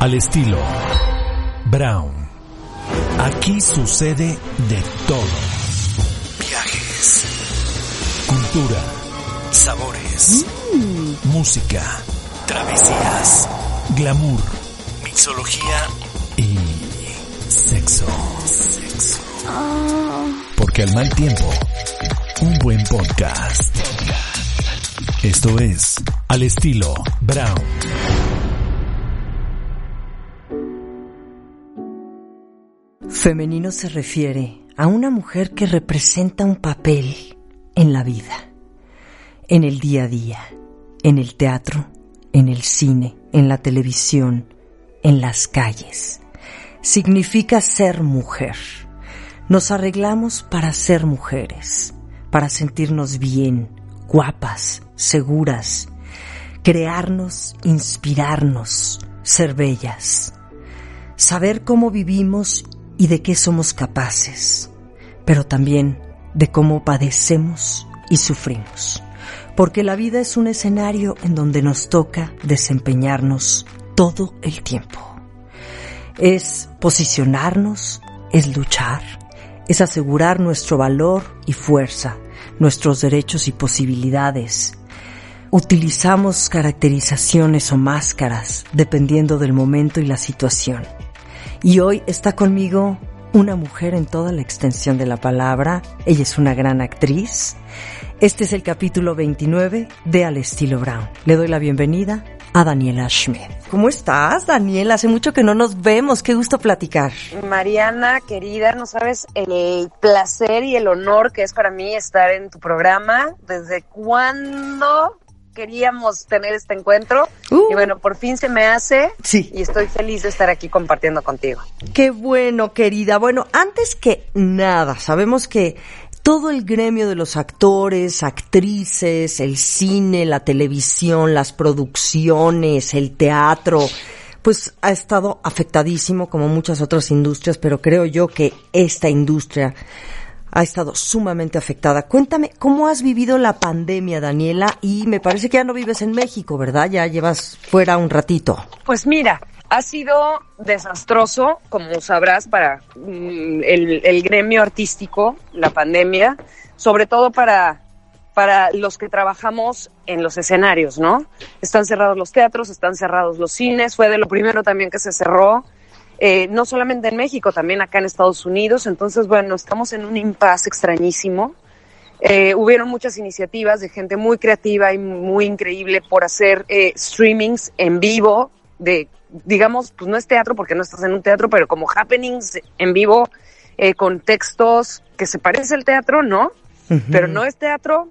Al estilo Brown. Aquí sucede de todo. Viajes, cultura, sabores, música, travesías, glamour, mixología y sexo. Sexo. Porque al mal tiempo, un buen podcast. Esto es Al estilo Brown. Femenino se refiere a una mujer que representa un papel en la vida, en el día a día, en el teatro, en el cine, en la televisión, en las calles. Significa ser mujer. Nos arreglamos para ser mujeres, para sentirnos bien, guapas, seguras, crearnos, inspirarnos, ser bellas, saber cómo vivimos y de qué somos capaces, pero también de cómo padecemos y sufrimos, porque la vida es un escenario en donde nos toca desempeñarnos todo el tiempo. Es posicionarnos, es luchar, es asegurar nuestro valor y fuerza, nuestros derechos y posibilidades. Utilizamos caracterizaciones o máscaras dependiendo del momento y la situación. Y hoy está conmigo una mujer en toda la extensión de la palabra. Ella es una gran actriz. Este es el capítulo 29 de Al estilo Brown. Le doy la bienvenida a Daniela Schmidt. ¿Cómo estás, Daniela? Hace mucho que no nos vemos. Qué gusto platicar. Mariana, querida, no sabes el placer y el honor que es para mí estar en tu programa. ¿Desde cuándo queríamos tener este encuentro? Uh. Y bueno, por fin se me hace. Sí. Y estoy feliz de estar aquí compartiendo contigo. Qué bueno, querida. Bueno, antes que nada, sabemos que todo el gremio de los actores, actrices, el cine, la televisión, las producciones, el teatro, pues ha estado afectadísimo como muchas otras industrias, pero creo yo que esta industria ha estado sumamente afectada. Cuéntame, ¿cómo has vivido la pandemia, Daniela? Y me parece que ya no vives en México, ¿verdad? Ya llevas fuera un ratito. Pues mira, ha sido desastroso, como sabrás, para mm, el, el gremio artístico, la pandemia, sobre todo para, para los que trabajamos en los escenarios, ¿no? Están cerrados los teatros, están cerrados los cines, fue de lo primero también que se cerró, eh, no solamente en México, también acá en Estados Unidos, entonces, bueno, estamos en un impasse extrañísimo. Eh, hubieron muchas iniciativas de gente muy creativa y muy increíble por hacer eh, streamings en vivo de digamos, pues no es teatro porque no estás en un teatro, pero como happenings en vivo, eh, con textos que se parece al teatro, ¿no? Pero no es teatro.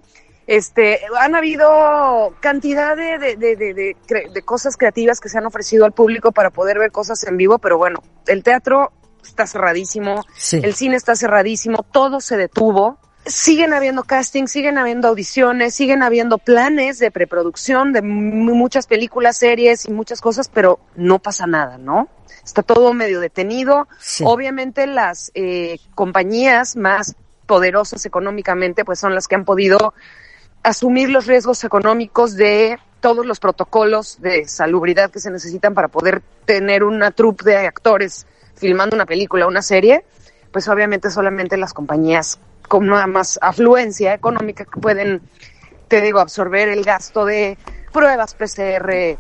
Este, han habido cantidad de, de, de, de, de cosas creativas que se han ofrecido al público para poder ver cosas en vivo, pero bueno, el teatro está cerradísimo, Sí. el cine está cerradísimo, todo se detuvo. Siguen habiendo castings, siguen habiendo audiciones, siguen habiendo planes de preproducción de mu- muchas películas, series y muchas cosas, pero no pasa nada, ¿no? Está todo medio detenido. Sí. Obviamente las eh, compañías más poderosas económicamente, pues son las que han podido asumir los riesgos económicos de todos los protocolos de salubridad que se necesitan para poder tener una troupe de actores filmando una película, una serie, pues obviamente solamente las compañías con nada más afluencia económica que pueden, te digo, absorber el gasto de pruebas PCR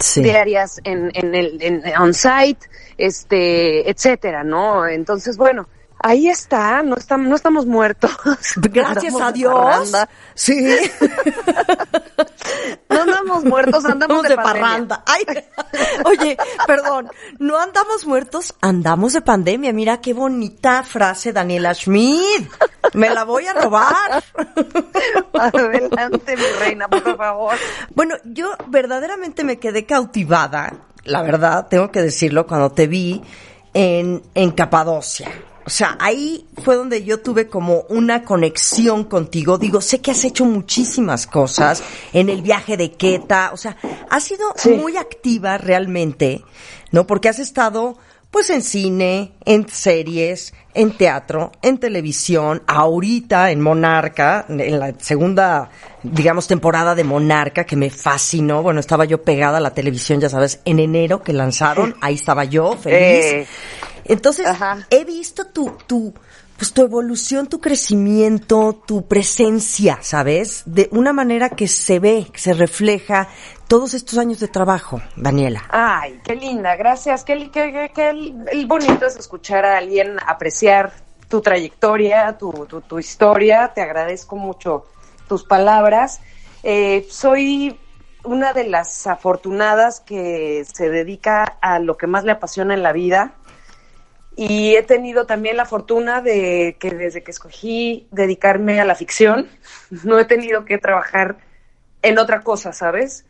Sí. diarias en, en el en, on-site, este, etcétera, ¿no? Entonces, bueno, ahí está, no estamos, no estamos muertos. Gracias Andamos a Dios. Sí. No andamos muertos, andamos de, parranda. Ay, oye, perdón, no andamos muertos, andamos de pandemia. Mira qué bonita frase, Daniela Schmidt. Me la voy a robar. Adelante, mi reina, por favor. Bueno, yo verdaderamente me quedé cautivada, la verdad, tengo que decirlo, cuando te vi en, en Capadocia. O sea, ahí fue donde yo tuve como una conexión contigo. Digo, sé que has hecho muchísimas cosas en el viaje de Queta. O sea, has sido Sí. muy activa realmente, ¿no? Porque has estado pues en cine, en series, en teatro, en televisión, ahorita en Monarca, en la segunda, digamos, temporada de Monarca, que me fascinó. Bueno, estaba yo pegada a la televisión, ya sabes, en enero que lanzaron, ahí estaba yo, feliz. Eh, Entonces, Ajá. he visto tu, tu, pues tu evolución, tu crecimiento, tu presencia, ¿sabes? De una manera que se ve, que se refleja todos estos años de trabajo, Daniela. Ay, qué linda, gracias. Qué, qué, bonito es escuchar a alguien apreciar tu trayectoria, tu, tu, tu historia. Te agradezco mucho tus palabras. Eh, soy una de las afortunadas que se dedica a lo que más le apasiona en la vida. Y he tenido también la fortuna de que desde que escogí dedicarme a la ficción, no he tenido que trabajar en otra cosa, ¿sabes?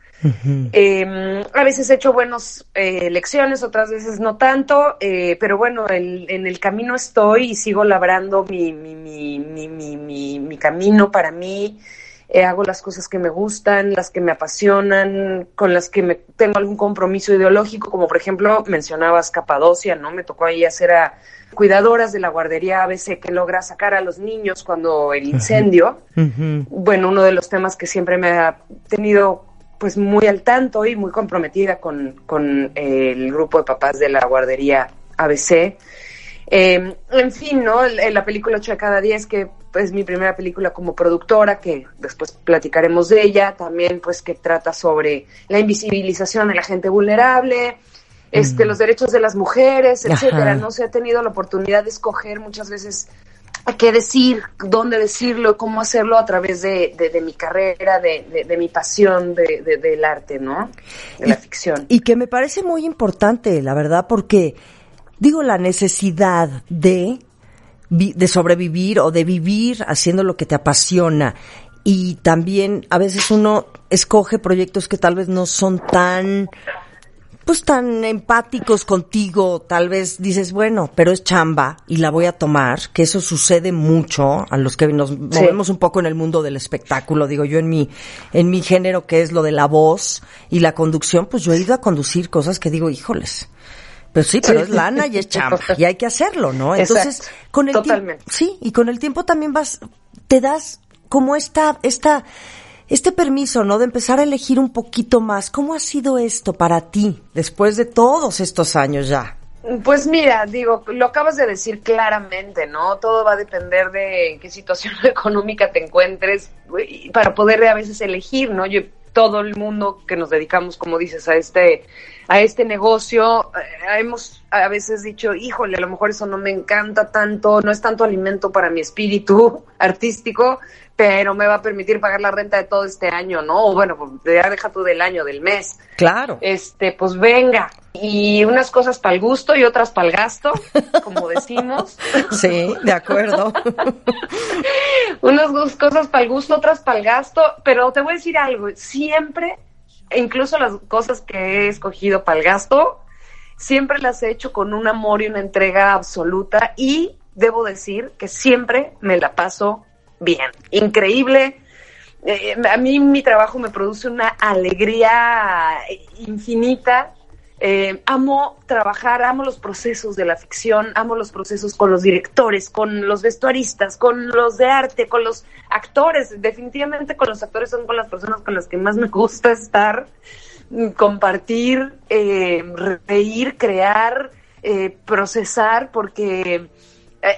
Eh, a veces he hecho buenas eh, lecciones, otras veces no tanto, eh, pero bueno, el- en el camino estoy y sigo labrando mi, mi, mi, mi, mi, mi- mi camino para mí. Eh, hago las cosas que me gustan, las que me apasionan, con las que me tengo algún compromiso ideológico, como por ejemplo mencionabas Capadocia, ¿no? Me tocó ahí hacer a cuidadoras de la guardería ABC que logra sacar a los niños cuando el incendio bueno, uno de los temas que siempre me ha tenido pues muy al tanto y muy comprometida con, con eh, el grupo de papás de la guardería ABC. Eh, en fin, ¿no? La película 8 de cada 10, que es mi primera película como productora, que después platicaremos de ella, también pues que trata sobre la invisibilización de la gente vulnerable, este, los derechos de las mujeres, etcétera. No se ha tenido la oportunidad de escoger muchas veces qué decir, dónde decirlo, cómo hacerlo a través de, de- de mi carrera, de, de- mi pasión de- de- del arte, ¿no? De la ficción. Y que me parece muy importante, la verdad, porque digo la necesidad de de sobrevivir o de vivir haciendo lo que te apasiona y también a veces uno escoge proyectos que tal vez no son tan pues tan empáticos contigo, tal vez dices, bueno, pero es chamba y la voy a tomar, que eso sucede mucho a los que nos movemos un poco en el mundo del espectáculo, digo yo en mi en mi género que es lo de la voz y la conducción, pues yo he ido a conducir cosas que digo, híjoles. Pero sí, pero Sí. es lana y es chamba y hay que hacerlo, ¿no? Entonces, Exacto. con el tiempo, sí, y con el tiempo también vas te das como esta esta este permiso, ¿no? De empezar a elegir un poquito más. ¿Cómo ha sido esto para ti después de todos estos años ya? Pues mira, digo, lo acabas de decir claramente, ¿no? Todo va a depender de en qué situación económica te encuentres para poder a veces elegir, ¿no? Yo, todo el mundo que nos dedicamos, como dices, a este a este negocio, eh, hemos a veces dicho, híjole, a lo mejor eso no me encanta tanto, no es tanto alimento para mi espíritu artístico, pero me va a permitir pagar la renta de todo este año, ¿no? O bueno, pues, ya deja tú del año, del mes Claro. este, pues venga. Y unas cosas para el gusto y otras para el gasto, como decimos. Sí, de acuerdo. unas cosas para el gusto, otras para el gasto. Pero te voy a decir algo, siempre, incluso las cosas que he escogido para el gasto, siempre las he hecho con un amor y una entrega absoluta. Y debo decir que siempre me la paso bien. Increíble. Eh, a mí mi trabajo me produce una alegría infinita. Eh, amo trabajar, amo los procesos de la ficción, amo los procesos con los directores, con los vestuaristas, con los de arte, con los actores. Definitivamente con los actores son con las personas con las que más me gusta estar, mm, compartir, eh, reír, crear, procesar, porque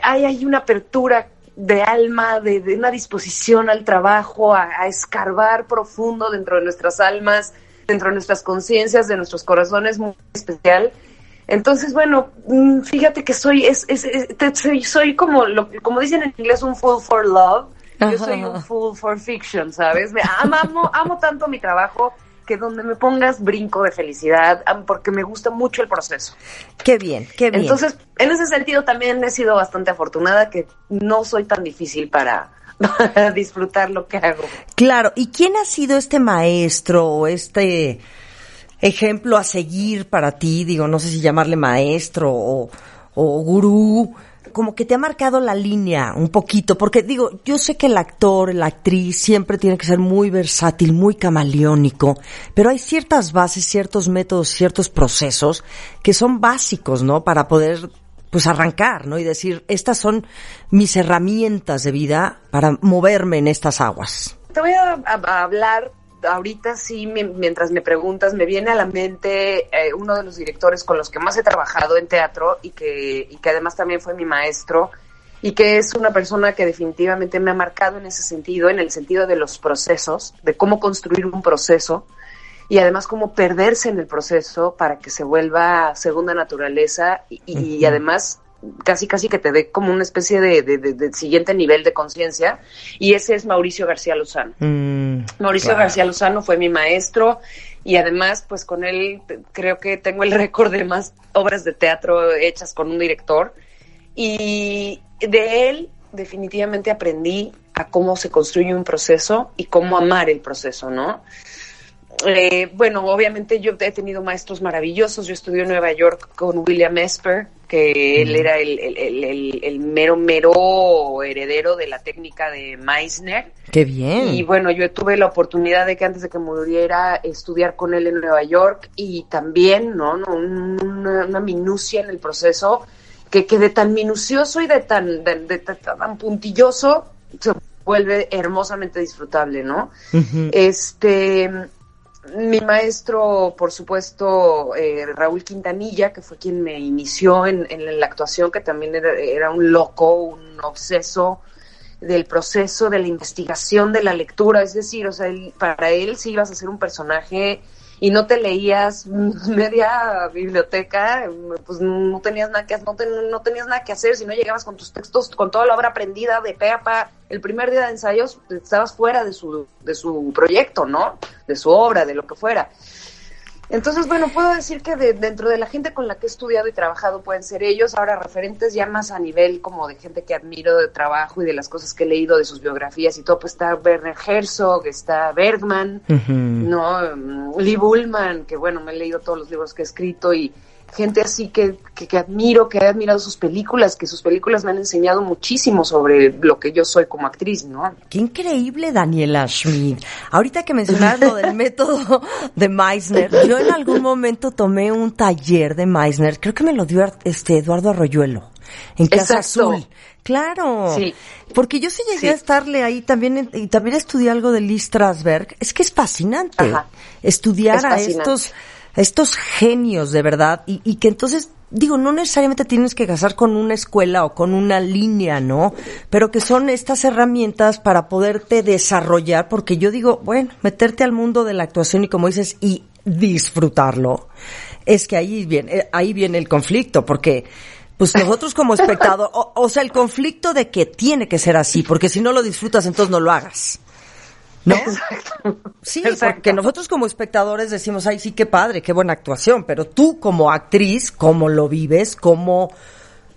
hay, hay una apertura de alma, de, de una disposición al trabajo, a, a escarbar profundo dentro de nuestras almas, dentro de nuestras conciencias, de nuestros corazones, muy especial. Entonces, bueno, mm, fíjate que soy, es, es- es- te- soy, soy como, lo, como dicen en inglés, un fool for love. Yo soy un fool for fiction, ¿sabes? Me amo, amo, amo tanto mi trabajo que donde me pongas brinco de felicidad, porque me gusta mucho el proceso. Qué bien, qué bien. Entonces, en ese sentido también he sido bastante afortunada que no soy tan difícil para, para disfrutar lo que hago. Claro, ¿y quién ha sido este maestro o este ejemplo a seguir para ti? Digo, no sé si llamarle maestro o, o gurú como que te ha marcado la línea un poquito, porque digo, yo sé que el actor, la actriz siempre tiene que ser muy versátil, muy camaleónico, pero hay ciertas bases, ciertos métodos, ciertos procesos que son básicos, ¿no? Para poder pues arrancar, ¿no? Y decir, estas son mis herramientas de vida para moverme en estas aguas. Te voy a, hablar ahorita sí, mientras me preguntas, me viene a la mente eh, uno de los directores con los que más he trabajado en teatro y que, y que además también fue mi maestro y que es una persona que definitivamente me ha marcado en ese sentido, en el sentido de los procesos, de cómo construir un proceso y además cómo perderse en el proceso para que se vuelva segunda naturaleza y, y además casi casi que te dé como una especie de, siguiente nivel de conciencia y ese es Mauricio García Lozano. Mm, Mauricio García Lozano fue mi maestro y además pues con él creo que tengo el récord de más obras de teatro hechas con un director y de él definitivamente aprendí a cómo se construye un proceso y cómo amar el proceso, ¿no? Eh, bueno, obviamente yo he tenido maestros maravillosos. Yo estudié en Nueva York con William Esper, que él era el, mero, mero heredero de la técnica de Meissner. ¡Qué bien! Y bueno, yo tuve la oportunidad de que antes de que muriera estudiar con él en Nueva York y también, ¿no? Una, minucia en el proceso que, que de tan minucioso y de tan, de, tan puntilloso se vuelve hermosamente disfrutable, ¿no? Este mi maestro, por supuesto, eh, Raúl Quintanilla, que fue quien me inició en, la actuación, que también era, un loco, un obseso del proceso, de la investigación, de la lectura, es decir, o sea, para él sí ibas a ser un personaje y no te leías media biblioteca, pues no tenías nada que no, no tenías nada que hacer si no llegabas con tus textos, con toda la obra aprendida de pe El primer día de ensayos estabas fuera de su, de su proyecto, ¿no? De su obra, de lo que fuera. Entonces, bueno, puedo decir que dentro de la gente con la que he estudiado y trabajado pueden ser ellos, ahora referentes ya más a nivel como de gente que admiro de trabajo y de las cosas que he leído de sus biografías y todo, pues está Werner Herzog, está Bergman, ¿no? Mm, Lee Bullman, que bueno, me he leído todos los libros que he escrito y gente así que, que, admiro, que he admirado sus películas, que sus películas me han enseñado muchísimo sobre lo que yo soy como actriz, ¿no? Qué increíble, Daniela Schmidt. Ahorita que mencionas lo del método de Meissner, yo en algún momento tomé un taller de Meissner, creo que me lo dio este Eduardo Arroyuelo, en Casa Azul. Claro, sí. porque yo sí llegué a estarle ahí también y también estudié algo de Lee Strasberg. Es que es fascinante estudiar a estos estos genios de verdad y, y que entonces digo, no necesariamente tienes que casar con una escuela o con una línea, ¿no? Pero que son estas herramientas para poderte desarrollar, porque yo digo, bueno, meterte al mundo de la actuación y como dices, y disfrutarlo, es que ahí viene, eh, ahí viene el conflicto, porque pues nosotros como espectador, o, o sea, el conflicto de que tiene que ser así, porque si no lo disfrutas, entonces no lo hagas. ¿No? Sí, porque nosotros como espectadores decimos, ay, sí, qué padre, qué buena actuación, pero tú como actriz, ¿cómo lo vives? ¿Cómo,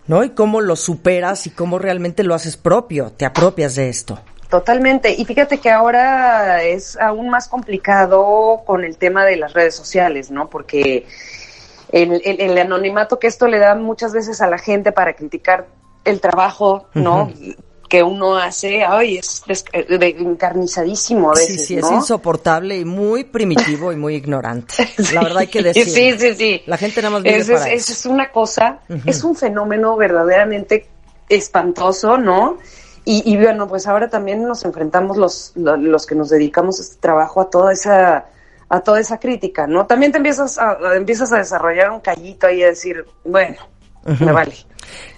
no? Y cómo lo superas y cómo realmente lo haces propio, te apropias de esto. Totalmente. Y fíjate que ahora es aún más complicado con el tema de las redes sociales, ¿no? Porque el, el, anonimato que esto le da muchas veces a la gente para criticar el trabajo, ¿no? Que uno hace, ay, es encarnizadísimo a veces, Sí, sí, es insoportable y muy primitivo y muy ignorante. La verdad hay que decir. sí, sí, sí. La gente nada más vive es, para es, es una cosa, es un fenómeno verdaderamente espantoso, ¿no? Y, y, bueno, pues ahora también nos enfrentamos los, los que nos dedicamos a este trabajo a toda esa a toda esa crítica, ¿no? También te empiezas a, empiezas a desarrollar un callito ahí a decir, bueno, me vale.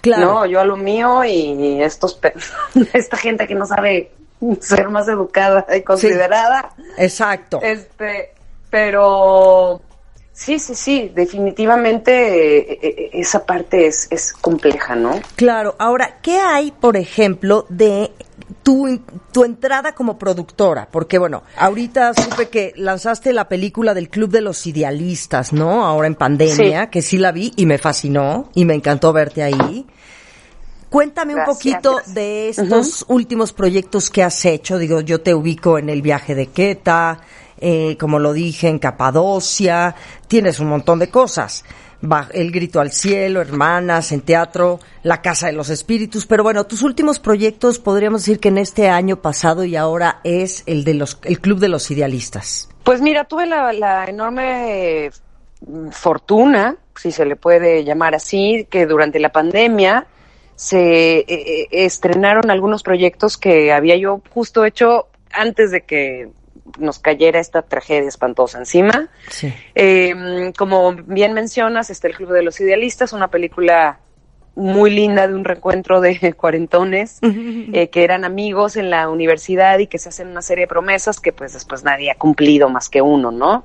Claro. No, yo a lo mío y estos esta gente que no sabe ser más educada y considerada. exacto. Este, pero sí, sí, sí, definitivamente eh, eh, esa parte es, es compleja, ¿no? Claro. Ahora, ¿qué hay, por ejemplo, de tu, tu entrada como productora, porque bueno, ahorita supe que lanzaste la película del Club de los Idealistas, ¿no? Ahora en pandemia, que sí la vi y me fascinó y me encantó verte ahí. Cuéntame un poquito de estos últimos proyectos que has hecho. Digo, yo te ubico en el viaje de Queta, eh, como lo dije, en Capadocia, tienes un montón de cosas. El Grito al Cielo, Hermanas, en teatro, La Casa de los Espíritus. Pero bueno, tus últimos proyectos podríamos decir que en este año pasado y ahora es el de los, el Club de los Idealistas. Pues mira, tuve la, enorme mm, fortuna, si se le puede llamar así, que durante la pandemia se eh, estrenaron algunos proyectos que había yo justo hecho antes de que nos cayera esta tragedia espantosa encima. Eh, como bien mencionas, está El Club de los Idealistas, una película muy linda de un reencuentro de cuarentones eh, que eran amigos en la universidad y que se hacen una serie de promesas que pues después nadie ha cumplido más que uno, ¿no?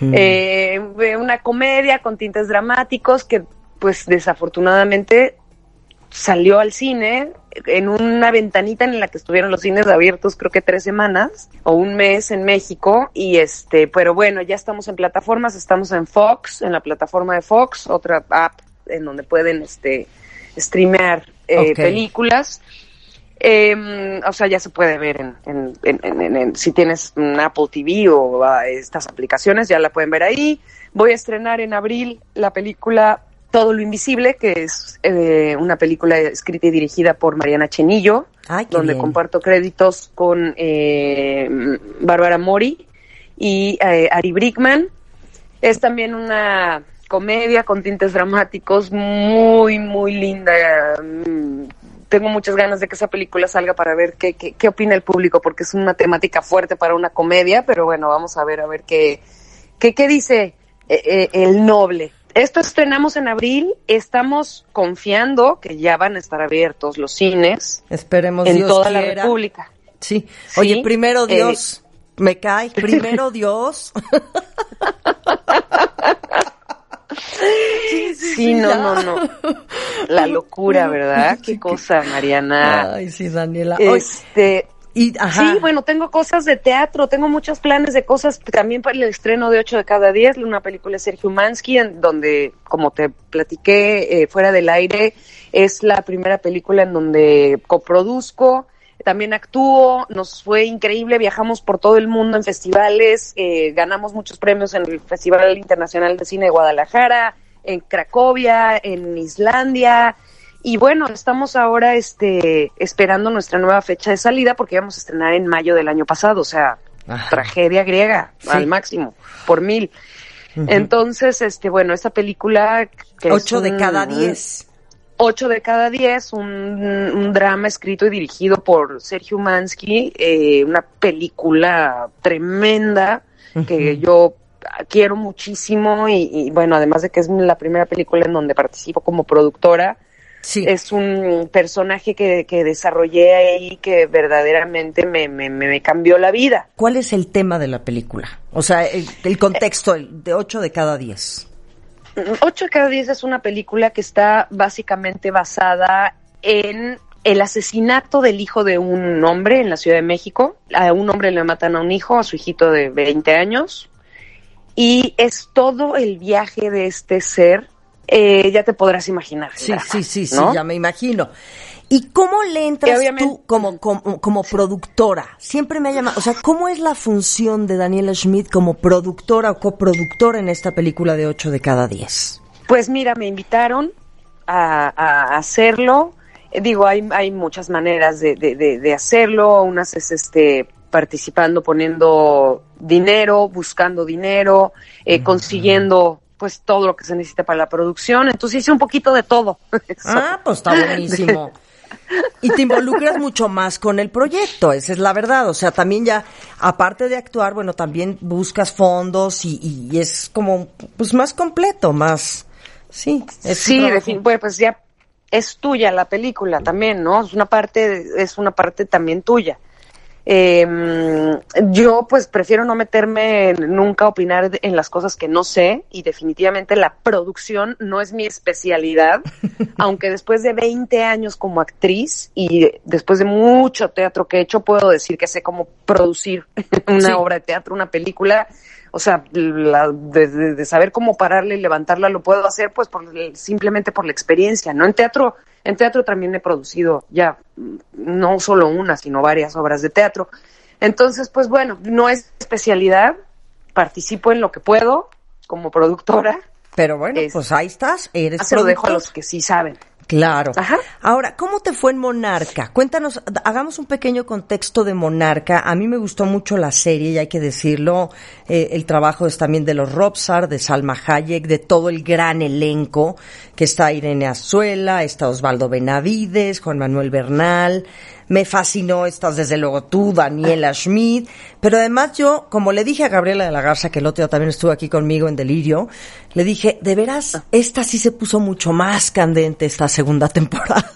Eh, una comedia con tintes dramáticos que pues desafortunadamente salió al cine en una ventanita en la que estuvieron los cines abiertos creo que tres semanas o un mes en México y este pero bueno ya estamos en plataformas estamos en Fox en la plataforma de Fox otra app en donde pueden este streamear eh, películas. Em, o sea ya se puede ver en, en, si tienes un Apple TV o ah, estas aplicaciones ya la pueden ver ahí. Voy a estrenar en abril la película todo lo Invisible, que es eh, una película escrita y dirigida por Mariana Chenillo, donde comparto créditos con eh, Bárbara Mori y eh, Ari Brickman. Es también una comedia con tintes dramáticos muy, muy linda. Mm, tengo muchas ganas de que esa película salga para ver qué, qué, qué opina el público, porque es una temática fuerte para una comedia, pero bueno, vamos a ver, a ver qué, qué, qué dice el noble esto estrenamos en abril, estamos confiando que ya van a estar abiertos los cines. Esperemos en toda la República. Sí. Oye, primero eh, Dios, me cae, primero Dios. sí, sí, no, no, no. La locura, ¿verdad? Qué cosa, Mariana. Ay, sí, Daniela. Este, Sí, bueno, tengo cosas de teatro, tengo muchos planes de cosas también para el estreno de 8 de cada 10, una película de Sergio Mansky, en donde, como te platiqué eh, fuera del aire, es la primera película en donde coproduzco, también actúo, nos fue increíble, viajamos por todo el mundo en festivales, eh, ganamos muchos premios en el Festival Internacional de Cine de Guadalajara, en Cracovia, en Islandia, y bueno, estamos ahora este, esperando nuestra nueva fecha de salida porque íbamos a estrenar en mayo del año pasado, o sea, tragedia griega al máximo, por mil. Entonces, este, bueno, esta película... Que ocho de cada diez. Ocho de cada diez, un, drama escrito y dirigido por Sergio Mansky, eh, una película tremenda que yo quiero muchísimo y, y, bueno, además de que es la primera película en donde participo como productora, es un personaje que, que, desarrollé ahí que verdaderamente me, me, cambió la vida. ¿Cuál es el tema de la película? O sea, el, contexto de 8 de cada 10. 8 de cada 10 es una película que está básicamente basada en el asesinato del hijo de un hombre en la Ciudad de México. A un hombre le matan a un hijo, a su hijito de 20 años. Y es todo el viaje de este ser eh, ya te podrás imaginar. Sí, sí, sí, sí, ya me imagino. ¿Y cómo le entras tú como, como, productora? Siempre me ha llamado, o sea, ¿cómo es la función de Daniela Schmidt como productora o coproductora en esta película de 8 de cada 10? Pues mira, me invitaron a, hacerlo. Eh, digo, hay, hay muchas maneras de, de, hacerlo. Unas es este participando, poniendo dinero, buscando dinero, eh, consiguiendo pues todo lo que se necesita para la producción. Entonces hice un poquito de todo. Ah, pues está buenísimo. Y te involucras mucho más con el proyecto, esa es la verdad. O sea, también ya, aparte de actuar, bueno, también buscas fondos y, y es como, pues más completo, más, sí. Es sí, pues, pues ya es tuya la película también, ¿no? Es una parte, es una parte también tuya. Eh, yo pues prefiero no meterme nunca a opinar en las cosas que no sé y definitivamente la producción no es mi especialidad, aunque después de 20 años como actriz y después de mucho teatro que he hecho puedo decir que sé cómo producir una obra de teatro, una película, o sea, de, saber cómo pararla y levantarla lo puedo hacer pues por, simplemente por la experiencia, ¿no? En teatro en teatro también he producido ya no solo una, sino varias obras de teatro. Entonces, pues bueno, no es especialidad, participo en lo que puedo como productora Pero bueno, pues ahí estás, eres Se lo dejo a los que sí saben. Claro. Ahora, ¿cómo te fue en Monarca? Cuéntanos, hagamos un pequeño contexto de Monarca. A mí me gustó mucho la serie, y hay que decirlo. Eh, el trabajo es también de los Robsar, de Salma Hayek, de todo el gran elenco, que está Irene Azuela, está Osvaldo Benavides, Juan Manuel Bernal, me fascinó, estás desde luego tú, Daniela Schmidt, pero además yo, como le día a Gabriela de la Garza, que el otro también estuvo aquí conmigo en Delirio, le dije, de veras, esta sí se puso mucho más candente esta segunda temporada.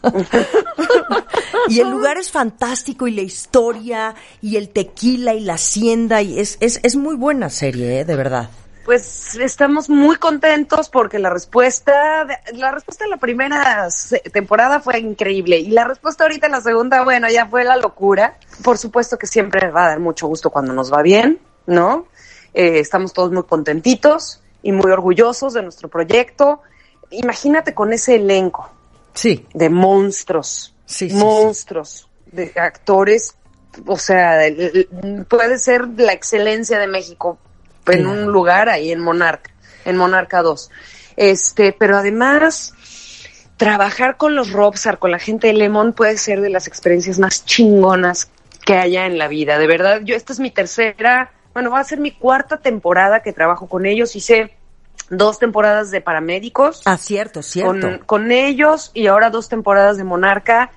y el lugar es fantástico y la historia y el tequila y la hacienda y es, es, es muy buena serie, ¿eh? de verdad pues estamos muy contentos porque la respuesta, la respuesta en la primera temporada fue increíble y la respuesta ahorita en la segunda, bueno, ya fue la locura. Por supuesto que siempre va a dar mucho gusto cuando nos va bien, ¿no? Eh, estamos todos muy contentitos y muy orgullosos de nuestro proyecto. Imagínate con ese elenco. Sí. De monstruos. Sí, monstruos. De actores. O sea, puede ser la excelencia de México en un lugar ahí en Monarca, en Monarca 2. Este, pero además, trabajar con los Robsar, con la gente de Lemon, puede ser de las experiencias más chingonas que haya en la vida. De verdad, yo esta es mi tercera, bueno, va a ser mi cuarta temporada que trabajo con ellos. Hice dos temporadas de paramédicos. Ah, cierto, cierto. Con, con ellos y ahora dos temporadas de Monarca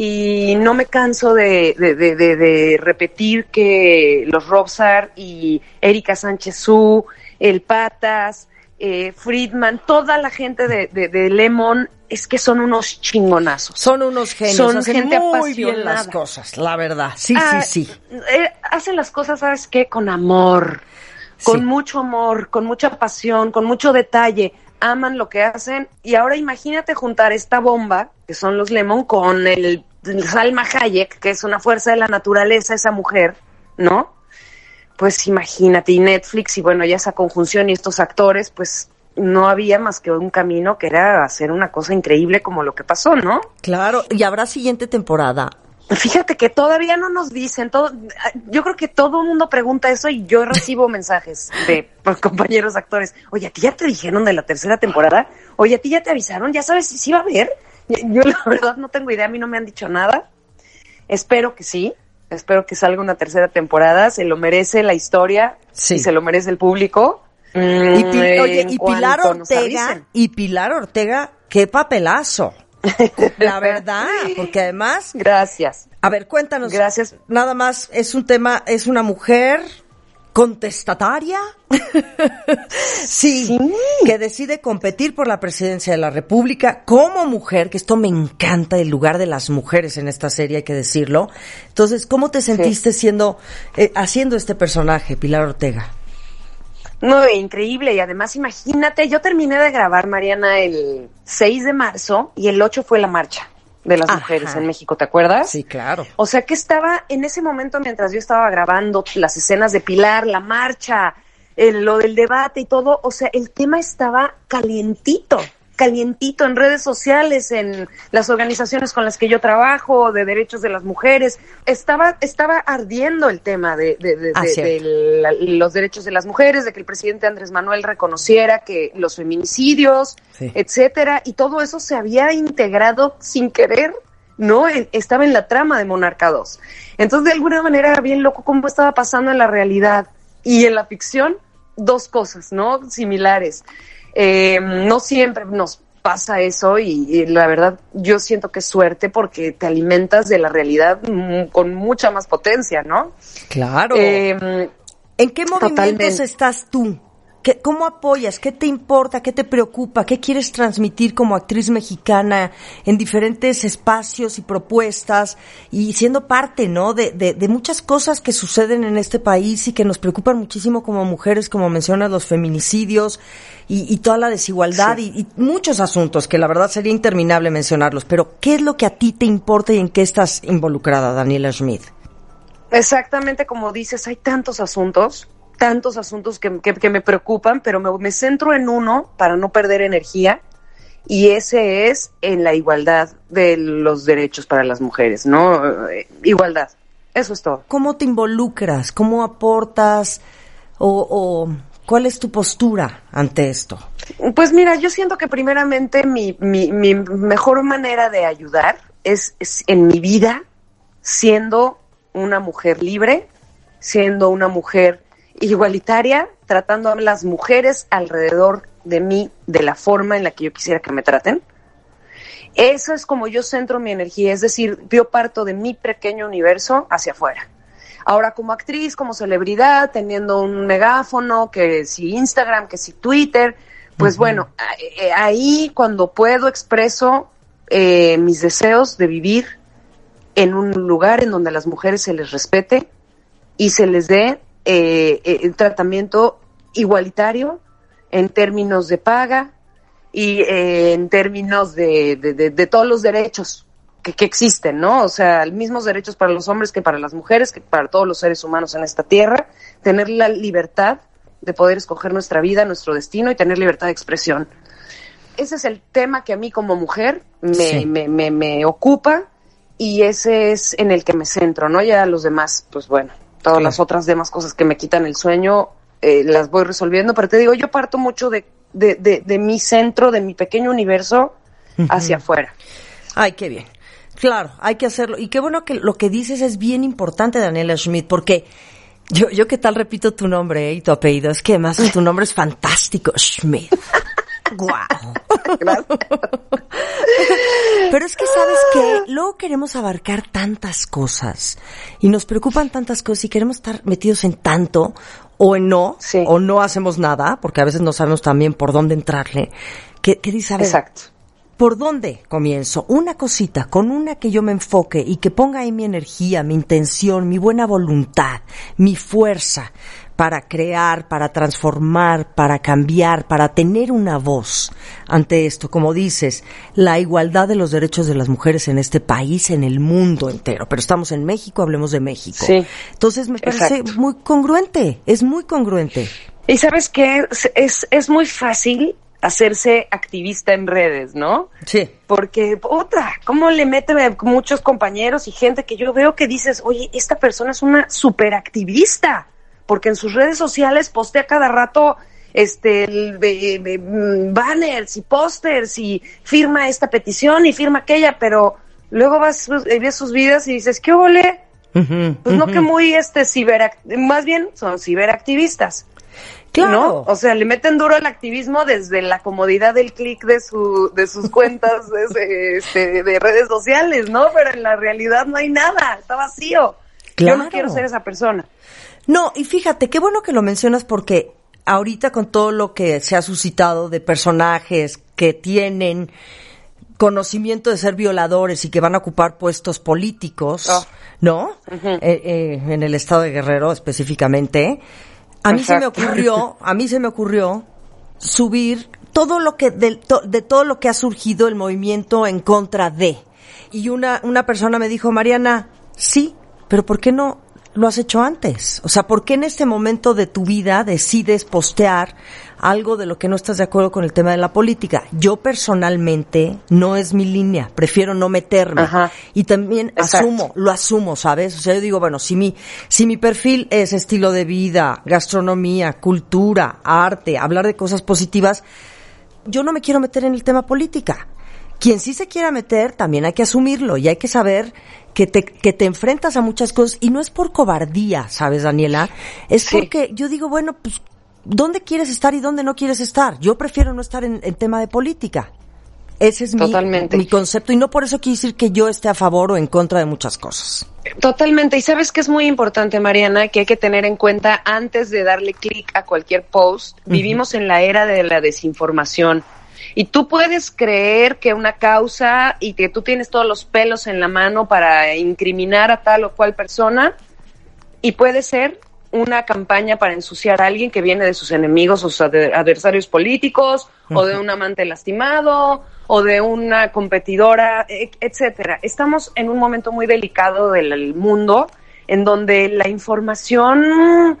y no me canso de, de, de, de, repetir que los Robsar y Erika Sánchez Su, el Patas, eh, Friedman, toda la gente de, de, Lemon es que son unos chingonazos. Son unos genios. Son gente muy bien las cosas, la verdad. Sí, sí, ah, sí. Eh, hacen las cosas, ¿sabes qué? Con amor, con mucho amor, con mucha pasión, con mucho detalle aman lo que hacen y ahora imagínate juntar esta bomba, que son los Lemon, con el Salma Hayek, que es una fuerza de la naturaleza, esa mujer, ¿no? Pues imagínate, y Netflix, y bueno, ya esa conjunción y estos actores, pues no había más que un camino que era hacer una cosa increíble como lo que pasó, ¿no? Claro, y habrá siguiente temporada. Fíjate que todavía no nos dicen, todo, yo creo que todo el mundo pregunta eso y yo recibo mensajes de pues, compañeros actores. Oye, ¿a ti ya te dijeron de la tercera temporada? Oye, ¿a ti ya te avisaron? ¿Ya sabes si sí va a haber? Yo la verdad no tengo idea, a mí no me han dicho nada. Espero que sí, espero que salga una tercera temporada, se lo merece la historia sí. y se lo merece el público. Y, oye, y Pilar Ortega, y Pilar Ortega, qué papelazo. La verdad, porque además. Gracias. A ver, cuéntanos. Gracias. Nada más, es un tema, es una mujer contestataria. sí, que decide competir por la presidencia de la República como mujer, que esto me encanta, el lugar de las mujeres en esta serie, hay que decirlo. Entonces, ¿cómo te sentiste siendo, eh, haciendo este personaje, Pilar Ortega? No, increíble. Y además, imagínate, yo terminé de grabar, Mariana, el 6 de marzo y el 8 fue la marcha de las mujeres en México, ¿te acuerdas? Sí, claro. O sea que estaba en ese momento, mientras yo estaba grabando las escenas de Pilar, la marcha, lo del debate y todo, o sea, el tema estaba calientito calientito en redes sociales, en las organizaciones con las que yo trabajo, de derechos de las mujeres. Estaba, estaba ardiendo el tema de, de, los derechos de las mujeres, de que el presidente Andrés Manuel reconociera que los feminicidios, etcétera, y todo eso se había integrado sin querer ¿no? estaba en la trama de Monarca 2. Entonces, de alguna manera, era bien loco cómo estaba pasando en la realidad y en la ficción, dos cosas, ¿no? Similares. Eh, no siempre nos pasa eso y, la verdad yo siento que es suerte porque te alimentas de la realidad con mucha más potencia, ¿no? Claro. Eh, ¿En qué movimientos estás tú? ¿Cómo apoyas? ¿Qué te importa? ¿Qué te preocupa? ¿Qué quieres transmitir como actriz mexicana en diferentes espacios y propuestas y siendo parte, ¿no? De, de, muchas cosas que suceden en este país y que nos preocupan muchísimo como mujeres, como mencionas, los feminicidios y, toda la desigualdad y, y, muchos asuntos que la verdad sería interminable mencionarlos. Pero, ¿qué es lo que a ti te importa y en qué estás involucrada, Daniela Schmidt? Exactamente como dices, hay tantos asuntos tantos asuntos que, que, me preocupan, pero me, centro en uno para no perder energía y ese es en la igualdad de los derechos para las mujeres, ¿no? Eh, igualdad, eso es todo. ¿Cómo te involucras? ¿Cómo aportas? ¿O, ¿Cuál es tu postura ante esto? Pues mira, yo siento que primeramente mi, mi, mi mejor manera de ayudar es, es en mi vida siendo una mujer libre, siendo una mujer igualitaria, tratando a las mujeres alrededor de mí de la forma en la que yo quisiera que me traten. Eso es como yo centro mi energía, es decir, yo parto de mi pequeño universo hacia afuera. Ahora como actriz, como celebridad, teniendo un megáfono, que si Instagram, que si Twitter, pues bueno, eh, ahí cuando puedo expreso eh, mis deseos de vivir en un lugar en donde a las mujeres se les respete y se les dé eh, eh tratamiento igualitario en términos de paga y eh, en términos de, de, todos los derechos que, que, existen, ¿no? O sea, mismos derechos para los hombres que para las mujeres, que para todos los seres humanos en esta tierra, tener la libertad de poder escoger nuestra vida, nuestro destino y tener libertad de expresión. Ese es el tema que a mí como mujer me, me, me, me ocupa y ese es en el que me centro, ¿no? Ya los demás, pues bueno, todas las otras demás cosas que me quitan el sueño, eh, las voy resolviendo, pero te digo, yo parto mucho de, de, de, mi centro, de mi pequeño universo, hacia afuera. Ay, qué bien. Claro, hay que hacerlo. Y qué bueno que lo que dices es bien importante, Daniela Schmidt, porque yo, yo qué tal repito tu nombre eh, y tu apellido. Es que además tu nombre es fantástico, Schmidt. ¡Guau! Pero es que sabes que luego queremos abarcar tantas cosas y nos preocupan tantas cosas y queremos estar metidos en tanto o en no, o no hacemos nada, porque a veces no sabemos también por dónde entrarle. ¿Qué, qué dice? Exacto. ¿Por dónde comienzo? Una cosita, con una que yo me enfoque y que ponga ahí mi energía, mi intención, mi buena voluntad, mi fuerza, para crear, para transformar, para cambiar, para tener una voz ante esto. Como dices, la igualdad de los derechos de las mujeres en este país, en el mundo entero. Pero estamos en México, hablemos de México. Sí, Entonces me parece muy congruente, es muy congruente. Y sabes que es, es muy fácil hacerse activista en redes, ¿no? Sí. Porque, otra, ¿cómo le meten muchos compañeros y gente que yo veo que dices, oye, esta persona es una superactivista? Porque en sus redes sociales postea cada rato este mm, banners y pósters y firma esta petición y firma aquella, pero luego vas pues, ves sus vidas y dices, ¿qué ole? pues no que muy este ciber más bien son ciberactivistas. Claro. O sea, le meten duro al activismo desde la comodidad del clic de su de sus cuentas de, este, de redes sociales, ¿no? Pero en la realidad no hay nada, está vacío. Yo no quiero ser esa persona. No, y fíjate, qué bueno que lo mencionas porque ahorita con todo lo que se ha suscitado de personajes que tienen conocimiento de ser violadores y que van a ocupar puestos políticos, oh. ¿no? Eh, eh, en el estado de Guerrero específicamente. A mí se me ocurrió, a mí se me ocurrió subir todo lo que de, de todo lo que ha surgido el movimiento en contra de. Y una una persona me dijo, "Mariana, sí, pero ¿por qué no lo has hecho antes? O sea, ¿por qué en este momento de tu vida decides postear algo de lo que no estás de acuerdo con el tema de la política? Yo personalmente no es mi línea, prefiero no meterme. Y también asumo, lo asumo, ¿sabes? O sea, yo digo, bueno, si mi, si mi perfil es estilo de vida, gastronomía, cultura, arte, hablar de cosas positivas, yo no me quiero meter en el tema política. Quien sí se quiera meter, también hay que asumirlo y hay que saber que te, que te enfrentas a muchas cosas y no es por cobardía, ¿sabes, Daniela? Es porque yo digo, bueno, pues, ¿dónde quieres estar y dónde no quieres estar? Yo prefiero no estar en, tema de política. Ese es mi, mi, concepto y no por eso quiere decir que yo esté a favor o en contra de muchas cosas. Totalmente. Y sabes que es muy importante, Mariana, que hay que tener en cuenta antes de darle clic a cualquier post. Vivimos en la era de la desinformación. Y tú puedes creer que una causa y que tú tienes todos los pelos en la mano para incriminar a tal o cual persona y puede ser una campaña para ensuciar a alguien que viene de sus enemigos o sus adversarios políticos o de un amante lastimado o de una competidora, e, etcétera. Estamos en un momento muy delicado del mundo en donde la información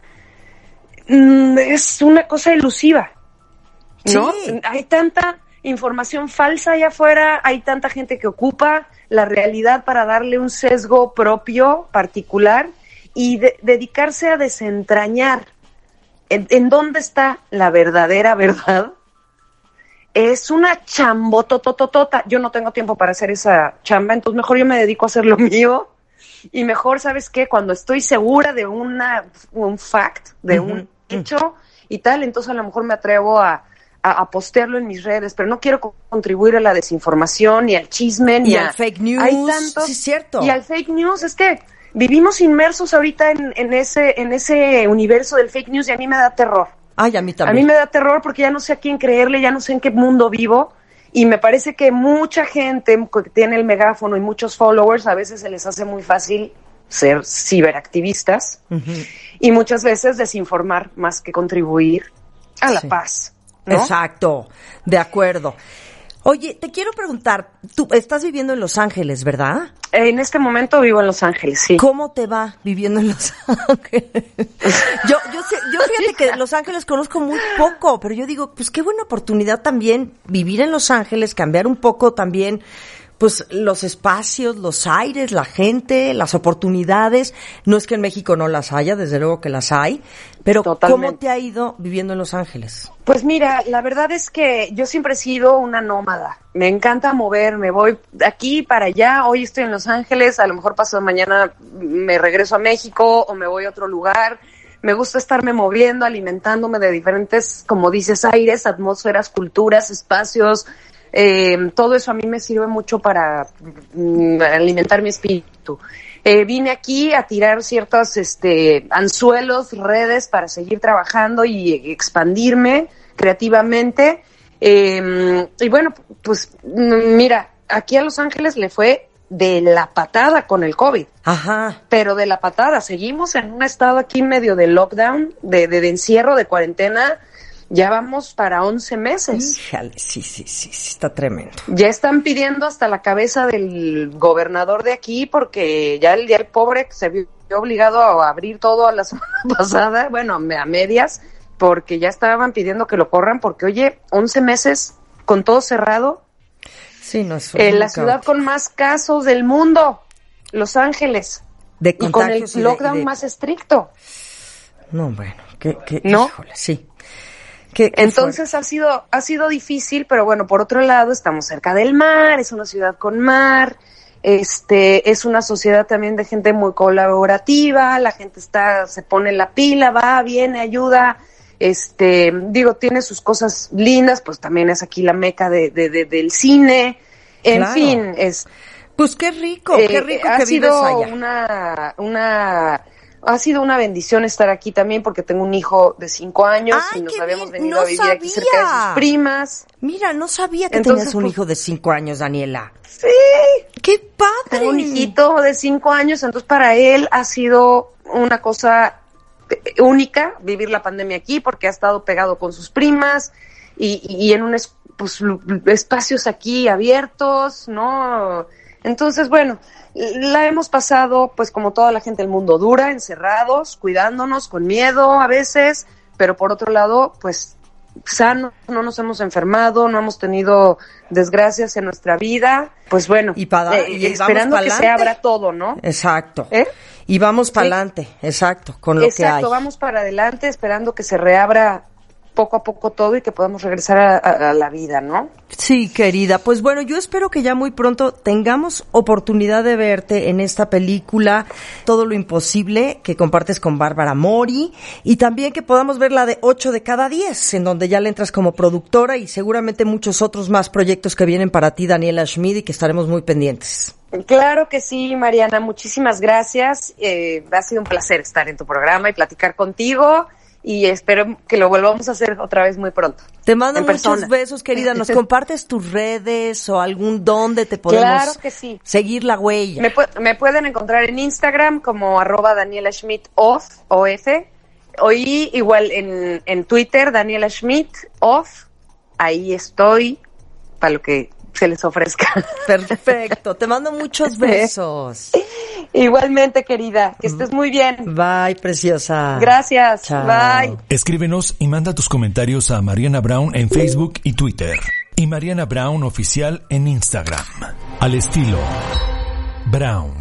mm, es una cosa elusiva. ¿No? Hay tanta información falsa allá afuera, hay tanta gente que ocupa la realidad para darle un sesgo propio, particular, y dedicarse a desentrañar en, dónde está la verdadera verdad, es una chambotototota. Yo no tengo tiempo para hacer esa chamba, entonces mejor yo me dedico a hacer lo mío. Y mejor, ¿sabes qué? Cuando estoy segura de una, un fact, de un hecho y tal, entonces a lo mejor me atrevo a, a, postearlo en mis redes, pero no quiero contribuir a la desinformación, ni al chisme, ni al fake news. Hay tantos, sí, cierto. Y al fake news, es que vivimos inmersos ahorita en, en, ese, en ese universo del fake news y a mí me da terror. Ay, a mí también. A mí me da terror porque ya no sé a quién creerle, ya no sé en qué mundo vivo. Y me parece que mucha gente que tiene el megáfono y muchos followers, a veces se les hace muy fácil ser ciberactivistas y muchas veces desinformar más que contribuir a la paz. Exacto, de acuerdo. Oye, te quiero preguntar, tú estás viviendo en Los Ángeles, ¿verdad? En este momento vivo en Los Ángeles, sí. ¿Cómo te va viviendo en Los Ángeles? yo, yo, sé, yo fíjate que Los Ángeles conozco muy poco, pero yo digo, pues qué buena oportunidad también vivir en Los Ángeles, cambiar un poco también pues los espacios, los aires, la gente, las oportunidades. No es que en México no las haya, desde luego que las hay, pero ¿cómo te ha ido viviendo en Los Ángeles? Pues mira, la verdad es que yo siempre he sido una nómada. Me encanta moverme, voy de aquí para allá. Hoy estoy en Los Ángeles, a lo mejor paso mañana me regreso a México o me voy a otro lugar. Me gusta estarme moviendo, alimentándome de diferentes, como dices, aires, atmósferas, culturas, espacios, eh, todo eso a mí me sirve mucho para mm, alimentar mi espíritu. Eh, vine aquí a tirar ciertos este, anzuelos, redes para seguir trabajando y expandirme creativamente. Eh, y bueno, pues mm, mira, aquí a Los Ángeles le fue de la patada con el COVID. Ajá. Pero de la patada. Seguimos en un estado aquí medio de lockdown, de, de encierro, de cuarentena ya vamos para 11 meses. sí, sí, sí, sí, está tremendo. Ya están pidiendo hasta la cabeza del gobernador de aquí porque ya el, día el pobre se vio obligado a abrir todo a la semana pasada, bueno, a medias, porque ya estaban pidiendo que lo corran porque, oye, 11 meses con todo cerrado. Sí, no es En la ciudad con más casos del mundo, Los Ángeles. De y con el lockdown más estricto. No, bueno, que, que ¿No? sí. Entonces ha sido, ha sido difícil, pero bueno, por otro lado, estamos cerca del mar, es una ciudad con mar, este, es una sociedad también de gente muy colaborativa, la gente está, se pone la pila, va, viene, ayuda, este, digo, tiene sus cosas lindas, pues también es aquí la meca de, del cine, en fin, es. Pues qué rico, qué eh, rico que vives allá. Una, una ha sido una bendición estar aquí también porque tengo un hijo de cinco años y nos habíamos venido a vivir aquí cerca de sus primas. Mira, no sabía que tenías un pues, hijo de cinco años, Daniela. Sí. ¡Qué padre! Tengo un hijito de cinco años, entonces para él ha sido una cosa eh, única vivir la pandemia aquí porque ha estado pegado con sus primas y, y en un pues, espacios aquí abiertos, ¿no? Entonces, bueno, la hemos pasado, pues como toda la gente del mundo, dura, encerrados, cuidándonos, con miedo a veces, pero por otro lado, pues sanos, no nos hemos enfermado, no hemos tenido desgracias en nuestra vida, pues bueno, y, eh, esperando que se abra todo, ¿no? Exacto. ¿Eh? Y vamos para adelante, exacto, con lo que hay. Exacto, vamos para adelante esperando que se reabra poco a poco todo y que podamos regresar a, la vida, ¿no? Sí, querida. Pues bueno, yo espero que ya muy pronto tengamos oportunidad de verte en esta película, Todo lo Imposible, que compartes con Bárbara Mori, y también que podamos ver la de 8 de cada 10, en donde ya le entras como productora y seguramente muchos otros más proyectos que vienen para ti, Daniela Schmid, y que estaremos muy pendientes. Claro que sí, Mariana. Muchísimas gracias. Eh, ha sido un placer estar en tu programa y platicar contigo y espero que lo volvamos a hacer otra vez muy pronto. Te mando muchos besos, querida. ¿Nos compartes tus redes o algún donde te podemos seguir la huella? Me, pueden encontrar en Instagram como arroba Daniela Schmidt off, o igual en, en Twitter, Daniela Schmidt off. Ahí estoy para lo que se les ofrezca. Perfecto, te mando muchos besos. Igualmente, querida, que estés muy bien. Bye, preciosa. Gracias. Bye. Escríbenos y manda tus comentarios a Mariana Brown en Facebook y Twitter. Y Mariana Brown Oficial en Instagram. Al estilo Brown.